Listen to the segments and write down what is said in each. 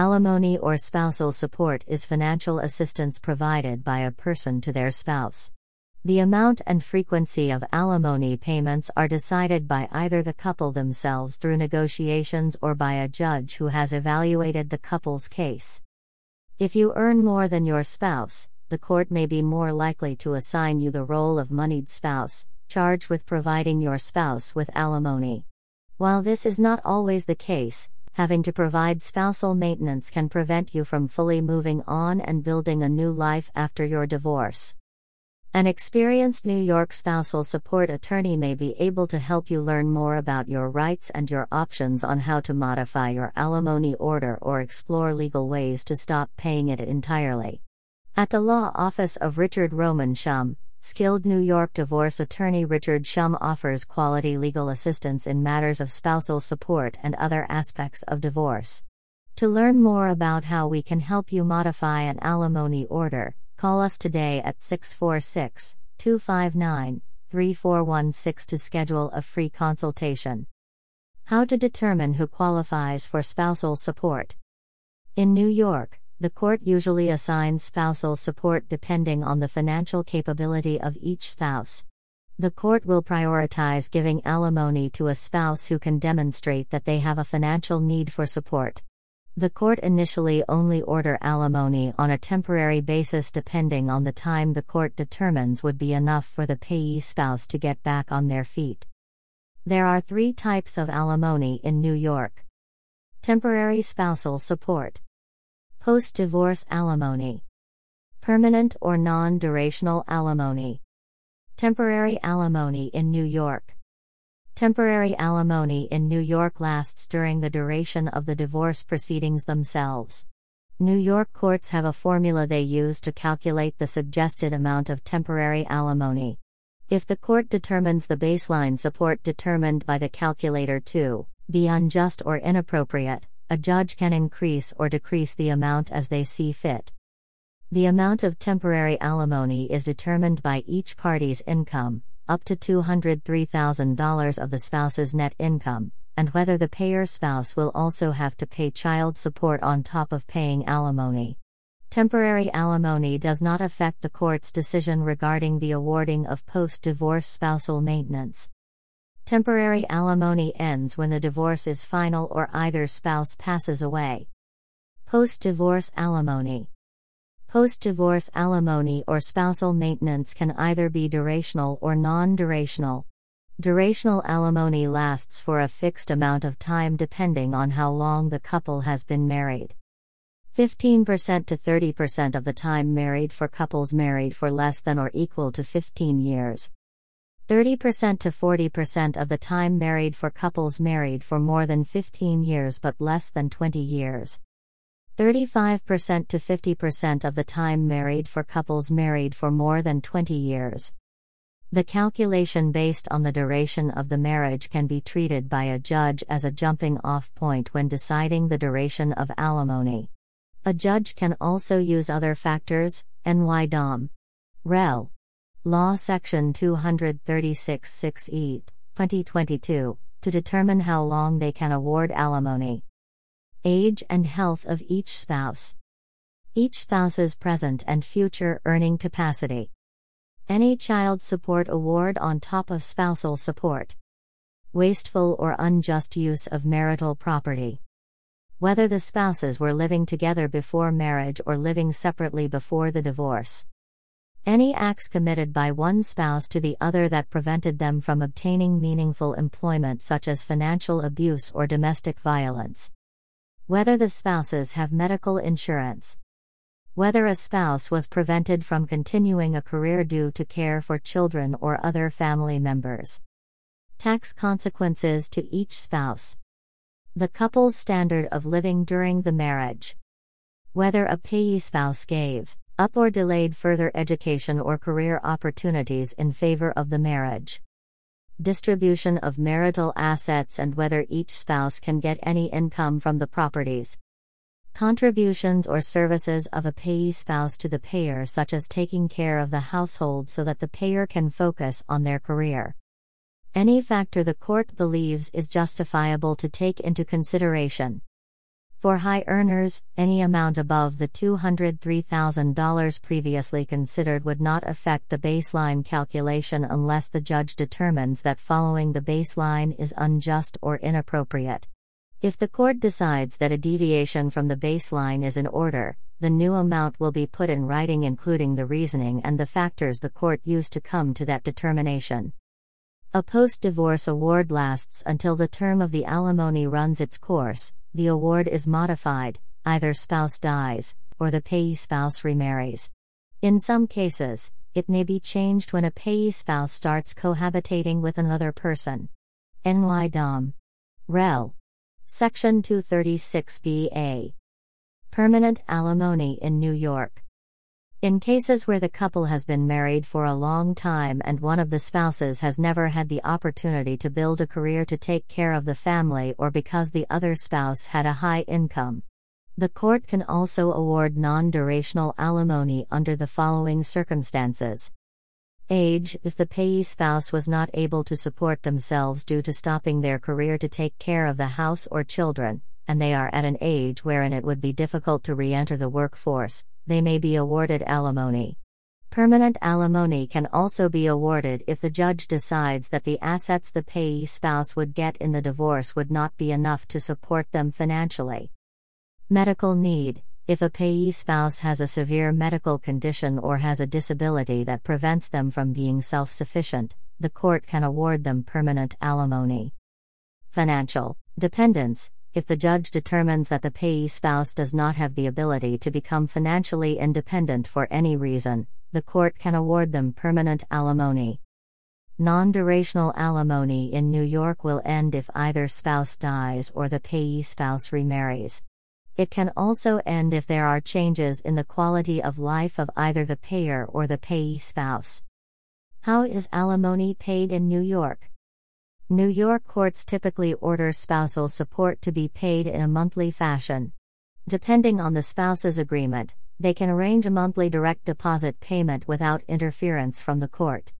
Alimony or spousal support is financial assistance provided by a person to their spouse. The amount and frequency of alimony payments are decided by either the couple themselves through negotiations or by a judge who has evaluated the couple's case. If you earn more than your spouse, the court may be more likely to assign you the role of moneyed spouse, charged with providing your spouse with alimony. While this is not always the case, having to provide spousal maintenance can prevent you from fully moving on and building a new life after your divorce. An experienced New York spousal support attorney may be able to help you learn more about your rights and your options on how to modify your alimony order or explore legal ways to stop paying it entirely. At the law office of Richard Roman Shum, skilled New York divorce attorney Richard Shum offers quality legal assistance in matters of spousal support and other aspects of divorce. To learn more about how we can help you modify an alimony order, Call us today at 646 259 3416 to schedule a free consultation. How to determine who qualifies for spousal support. In New York, the court usually assigns spousal support depending on the financial capability of each spouse. The court will prioritize giving alimony to a spouse who can demonstrate that they have a financial need for support. The court initially only order alimony on a temporary basis depending on the time the court determines would be enough for the payee spouse to get back on their feet. There are three types of alimony in New York temporary spousal support, post divorce alimony, permanent or non durational alimony. Temporary alimony in New York. Temporary alimony in New York lasts during the duration of the divorce proceedings themselves. New York courts have a formula they use to calculate the suggested amount of temporary alimony. If the court determines the baseline support determined by the calculator to be unjust or inappropriate, a judge can increase or decrease the amount as they see fit. The amount of temporary alimony is determined by each party's income, up to $203,000 of the spouse's net income, and whether the payer spouse will also have to pay child support on top of paying alimony. Temporary alimony does not affect the court's decision regarding the awarding of post divorce spousal maintenance. Temporary alimony ends when the divorce is final or either spouse passes away. Post divorce alimony Post divorce alimony or spousal maintenance can either be durational or non durational. Durational alimony lasts for a fixed amount of time depending on how long the couple has been married. 15% to 30% of the time married for couples married for less than or equal to 15 years. 30% to 40% of the time married for couples married for more than 15 years but less than 20 years. 35% to 50% of the time married for couples married for more than 20 years. The calculation based on the duration of the marriage can be treated by a judge as a jumping off point when deciding the duration of alimony. A judge can also use other factors, NY Dom. Rel. Law Section 236 6e, 2022, to determine how long they can award alimony age and health of each spouse, each spouse's present and future earning capacity, any child support award on top of spousal support, wasteful or unjust use of marital property. Whether the spouses were living together before marriage or living separately before the divorce. Any acts committed by one spouse to the other that prevented them from obtaining meaningful employment, such as financial abuse or domestic violence. Whether the spouses have medical insurance. Whether a spouse was prevented from continuing a career due to care for children or other family members. Tax consequences to each spouse. The couple's standard of living during the marriage. Whether a payee spouse gave up or delayed further education or career opportunities in favor of the marriage distribution of marital assets, and whether each spouse can get any income from the properties. Contributions or services of a payee spouse to the payer, such as taking care of the household so that the payer can focus on their career. Any factor the court believes is justifiable to take into consideration. For high earners, any amount above the $203,000 previously considered would not affect the baseline calculation unless the judge determines that following the baseline is unjust or inappropriate. If the court decides that a deviation from the baseline is in order, the new amount will be put in writing, including the reasoning and the factors the court used to come to that determination. A post divorce award lasts until the term of the alimony runs its course, the award is modified, either spouse dies, or the payee spouse remarries. In some cases, it may be changed when a payee spouse starts cohabitating with another person. NY Dom. Rel. Section 236BA. Permanent alimony in New York. In cases where the couple has been married for a long time and one of the spouses has never had the opportunity to build a career to take care of the family or because the other spouse had a high income. The court can also award non durational alimony under the following circumstances. Age If the payee spouse was not able to support themselves due to stopping their career to take care of the house or children, and they are at an age wherein it would be difficult to re enter the workforce, they may be awarded alimony. Permanent alimony can also be awarded if the judge decides that the assets the payee spouse would get in the divorce would not be enough to support them financially. Medical need If a payee spouse has a severe medical condition or has a disability that prevents them from being self sufficient, the court can award them permanent alimony. Financial dependence if the judge determines that the payee spouse does not have the ability to become financially independent for any reason, the court can award them permanent alimony. Non durational alimony in New York will end if either spouse dies or the payee spouse remarries. It can also end if there are changes in the quality of life of either the payer or the payee spouse. How is alimony paid in New York? New York courts typically order spousal support to be paid in a monthly fashion. Depending on the spouse's agreement, they can arrange a monthly direct deposit payment without interference from the court.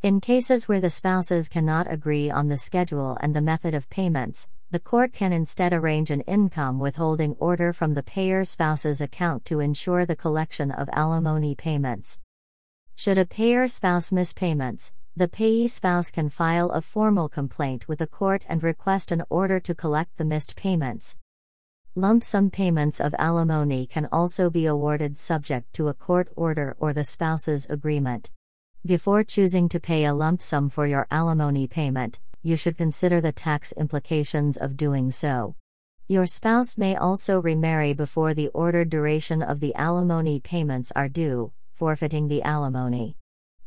In cases where the spouses cannot agree on the schedule and the method of payments, the court can instead arrange an income withholding order from the payer spouse's account to ensure the collection of alimony payments. Should a payer spouse miss payments, the payee spouse can file a formal complaint with the court and request an order to collect the missed payments. Lump sum payments of alimony can also be awarded subject to a court order or the spouse's agreement. Before choosing to pay a lump sum for your alimony payment, you should consider the tax implications of doing so. Your spouse may also remarry before the ordered duration of the alimony payments are due, forfeiting the alimony.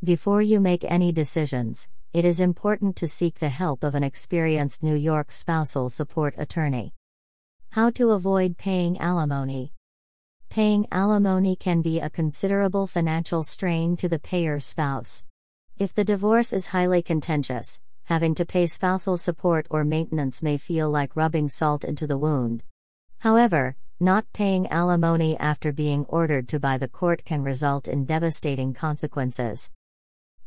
Before you make any decisions, it is important to seek the help of an experienced New York spousal support attorney. How to avoid paying alimony. Paying alimony can be a considerable financial strain to the payer's spouse. If the divorce is highly contentious, having to pay spousal support or maintenance may feel like rubbing salt into the wound. However, not paying alimony after being ordered to by the court can result in devastating consequences.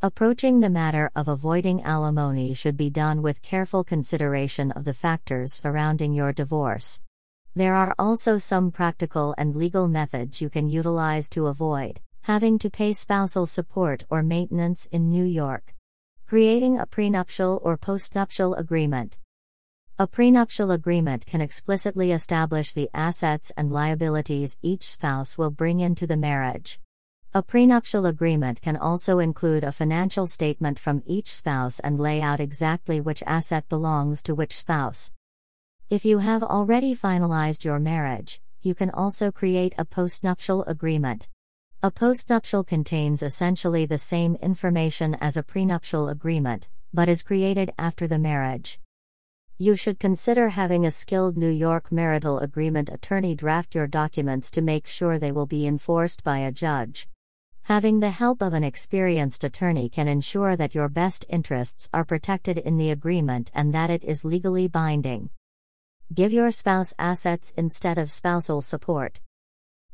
Approaching the matter of avoiding alimony should be done with careful consideration of the factors surrounding your divorce. There are also some practical and legal methods you can utilize to avoid having to pay spousal support or maintenance in New York. Creating a prenuptial or postnuptial agreement. A prenuptial agreement can explicitly establish the assets and liabilities each spouse will bring into the marriage. A prenuptial agreement can also include a financial statement from each spouse and lay out exactly which asset belongs to which spouse. If you have already finalized your marriage, you can also create a postnuptial agreement. A postnuptial contains essentially the same information as a prenuptial agreement, but is created after the marriage. You should consider having a skilled New York marital agreement attorney draft your documents to make sure they will be enforced by a judge. Having the help of an experienced attorney can ensure that your best interests are protected in the agreement and that it is legally binding. Give your spouse assets instead of spousal support.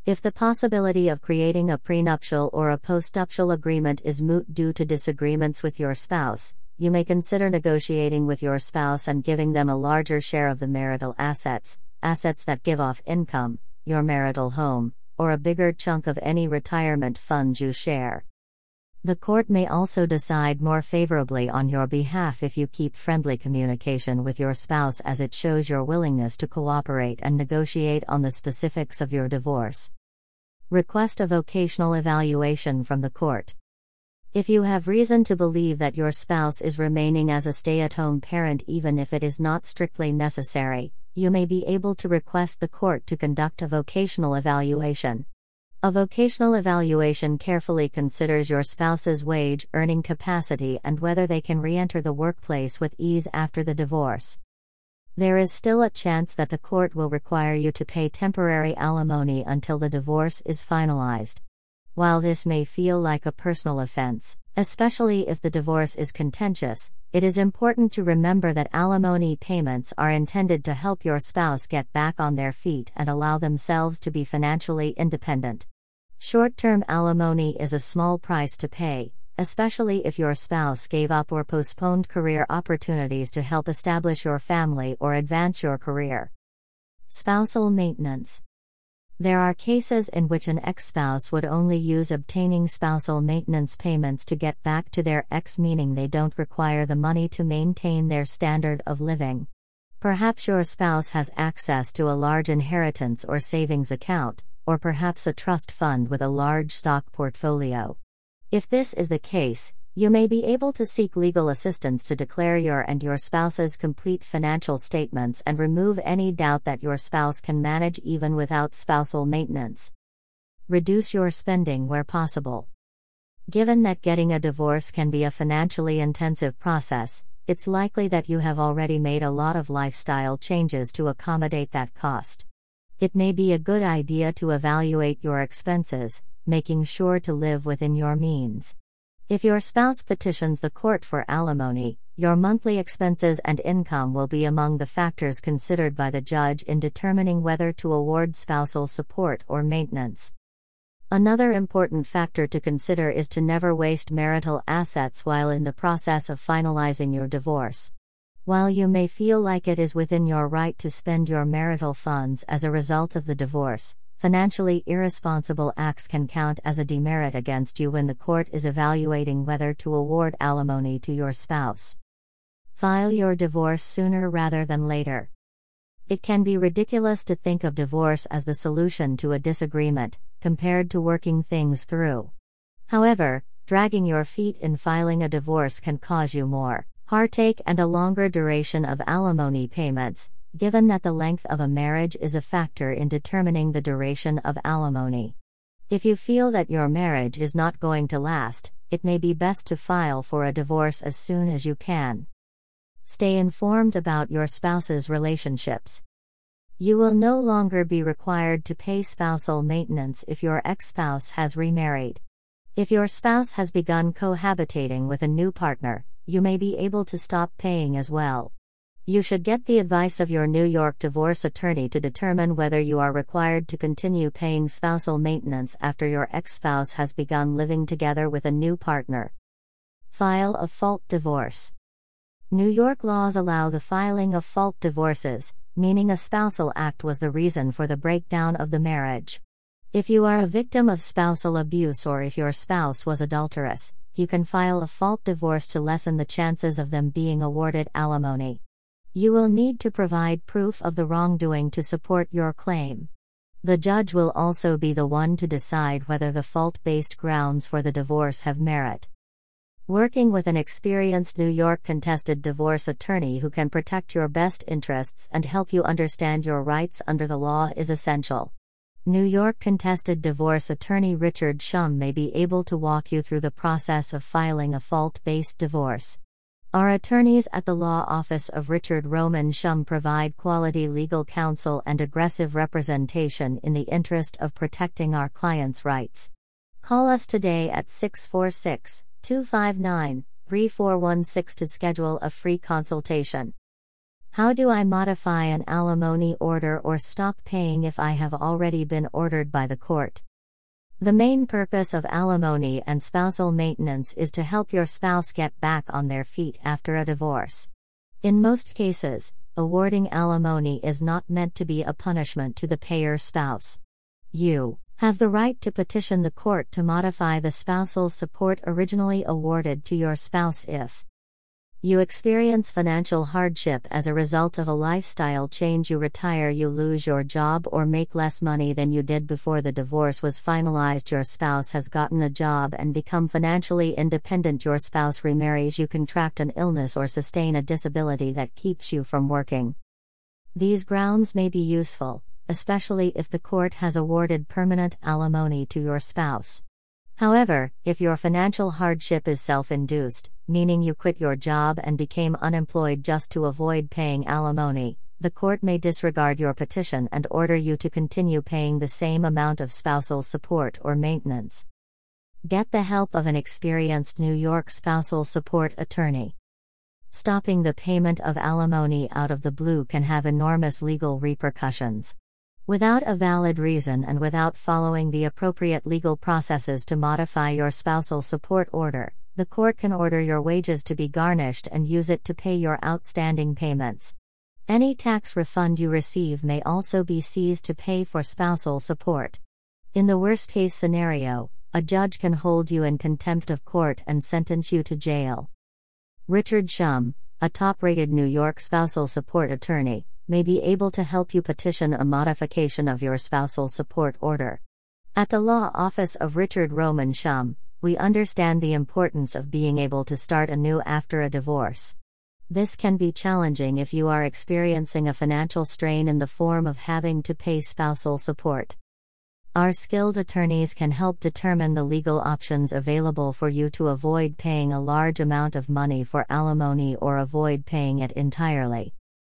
If the possibility of creating a prenuptial or a postnuptial agreement is moot due to disagreements with your spouse, you may consider negotiating with your spouse and giving them a larger share of the marital assets, assets that give off income, your marital home, or a bigger chunk of any retirement funds you share. The court may also decide more favorably on your behalf if you keep friendly communication with your spouse as it shows your willingness to cooperate and negotiate on the specifics of your divorce. Request a vocational evaluation from the court. If you have reason to believe that your spouse is remaining as a stay at home parent even if it is not strictly necessary, you may be able to request the court to conduct a vocational evaluation. A vocational evaluation carefully considers your spouse's wage earning capacity and whether they can re enter the workplace with ease after the divorce. There is still a chance that the court will require you to pay temporary alimony until the divorce is finalized. While this may feel like a personal offense, especially if the divorce is contentious, it is important to remember that alimony payments are intended to help your spouse get back on their feet and allow themselves to be financially independent. Short term alimony is a small price to pay, especially if your spouse gave up or postponed career opportunities to help establish your family or advance your career. Spousal maintenance. There are cases in which an ex spouse would only use obtaining spousal maintenance payments to get back to their ex, meaning they don't require the money to maintain their standard of living. Perhaps your spouse has access to a large inheritance or savings account, or perhaps a trust fund with a large stock portfolio. If this is the case, you may be able to seek legal assistance to declare your and your spouse's complete financial statements and remove any doubt that your spouse can manage even without spousal maintenance. Reduce your spending where possible. Given that getting a divorce can be a financially intensive process, it's likely that you have already made a lot of lifestyle changes to accommodate that cost. It may be a good idea to evaluate your expenses, making sure to live within your means. If your spouse petitions the court for alimony, your monthly expenses and income will be among the factors considered by the judge in determining whether to award spousal support or maintenance. Another important factor to consider is to never waste marital assets while in the process of finalizing your divorce. While you may feel like it is within your right to spend your marital funds as a result of the divorce, financially irresponsible acts can count as a demerit against you when the court is evaluating whether to award alimony to your spouse. File your divorce sooner rather than later. It can be ridiculous to think of divorce as the solution to a disagreement, compared to working things through. However, dragging your feet in filing a divorce can cause you more heartache and a longer duration of alimony payments, given that the length of a marriage is a factor in determining the duration of alimony. If you feel that your marriage is not going to last, it may be best to file for a divorce as soon as you can. Stay informed about your spouse's relationships. You will no longer be required to pay spousal maintenance if your ex spouse has remarried. If your spouse has begun cohabitating with a new partner, you may be able to stop paying as well. You should get the advice of your New York divorce attorney to determine whether you are required to continue paying spousal maintenance after your ex spouse has begun living together with a new partner. File a fault divorce. New York laws allow the filing of fault divorces, meaning a spousal act was the reason for the breakdown of the marriage. If you are a victim of spousal abuse or if your spouse was adulterous, you can file a fault divorce to lessen the chances of them being awarded alimony. You will need to provide proof of the wrongdoing to support your claim. The judge will also be the one to decide whether the fault based grounds for the divorce have merit. Working with an experienced New York contested divorce attorney who can protect your best interests and help you understand your rights under the law is essential. New York contested divorce attorney Richard Shum may be able to walk you through the process of filing a fault based divorce. Our attorneys at the law office of Richard Roman Shum provide quality legal counsel and aggressive representation in the interest of protecting our clients' rights. Call us today at 646 259 3416 to schedule a free consultation. How do I modify an alimony order or stop paying if I have already been ordered by the court? The main purpose of alimony and spousal maintenance is to help your spouse get back on their feet after a divorce. In most cases, awarding alimony is not meant to be a punishment to the payer spouse. You have the right to petition the court to modify the spousal support originally awarded to your spouse if you experience financial hardship as a result of a lifestyle change, you retire, you lose your job, or make less money than you did before the divorce was finalized, your spouse has gotten a job and become financially independent, your spouse remarries, you contract an illness or sustain a disability that keeps you from working. These grounds may be useful, especially if the court has awarded permanent alimony to your spouse. However, if your financial hardship is self induced, meaning you quit your job and became unemployed just to avoid paying alimony, the court may disregard your petition and order you to continue paying the same amount of spousal support or maintenance. Get the help of an experienced New York spousal support attorney. Stopping the payment of alimony out of the blue can have enormous legal repercussions. Without a valid reason and without following the appropriate legal processes to modify your spousal support order, the court can order your wages to be garnished and use it to pay your outstanding payments. Any tax refund you receive may also be seized to pay for spousal support. In the worst case scenario, a judge can hold you in contempt of court and sentence you to jail. Richard Shum, a top rated New York spousal support attorney, may be able to help you petition a modification of your spousal support order. At the law office of Richard Roman Shum, we understand the importance of being able to start anew after a divorce. This can be challenging if you are experiencing a financial strain in the form of having to pay spousal support. Our skilled attorneys can help determine the legal options available for you to avoid paying a large amount of money for alimony or avoid paying it entirely.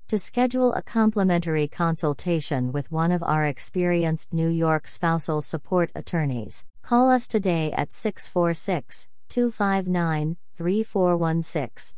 To schedule a complimentary consultation with one of our experienced New York spousal support attorneys, call us today at 646 259 3416.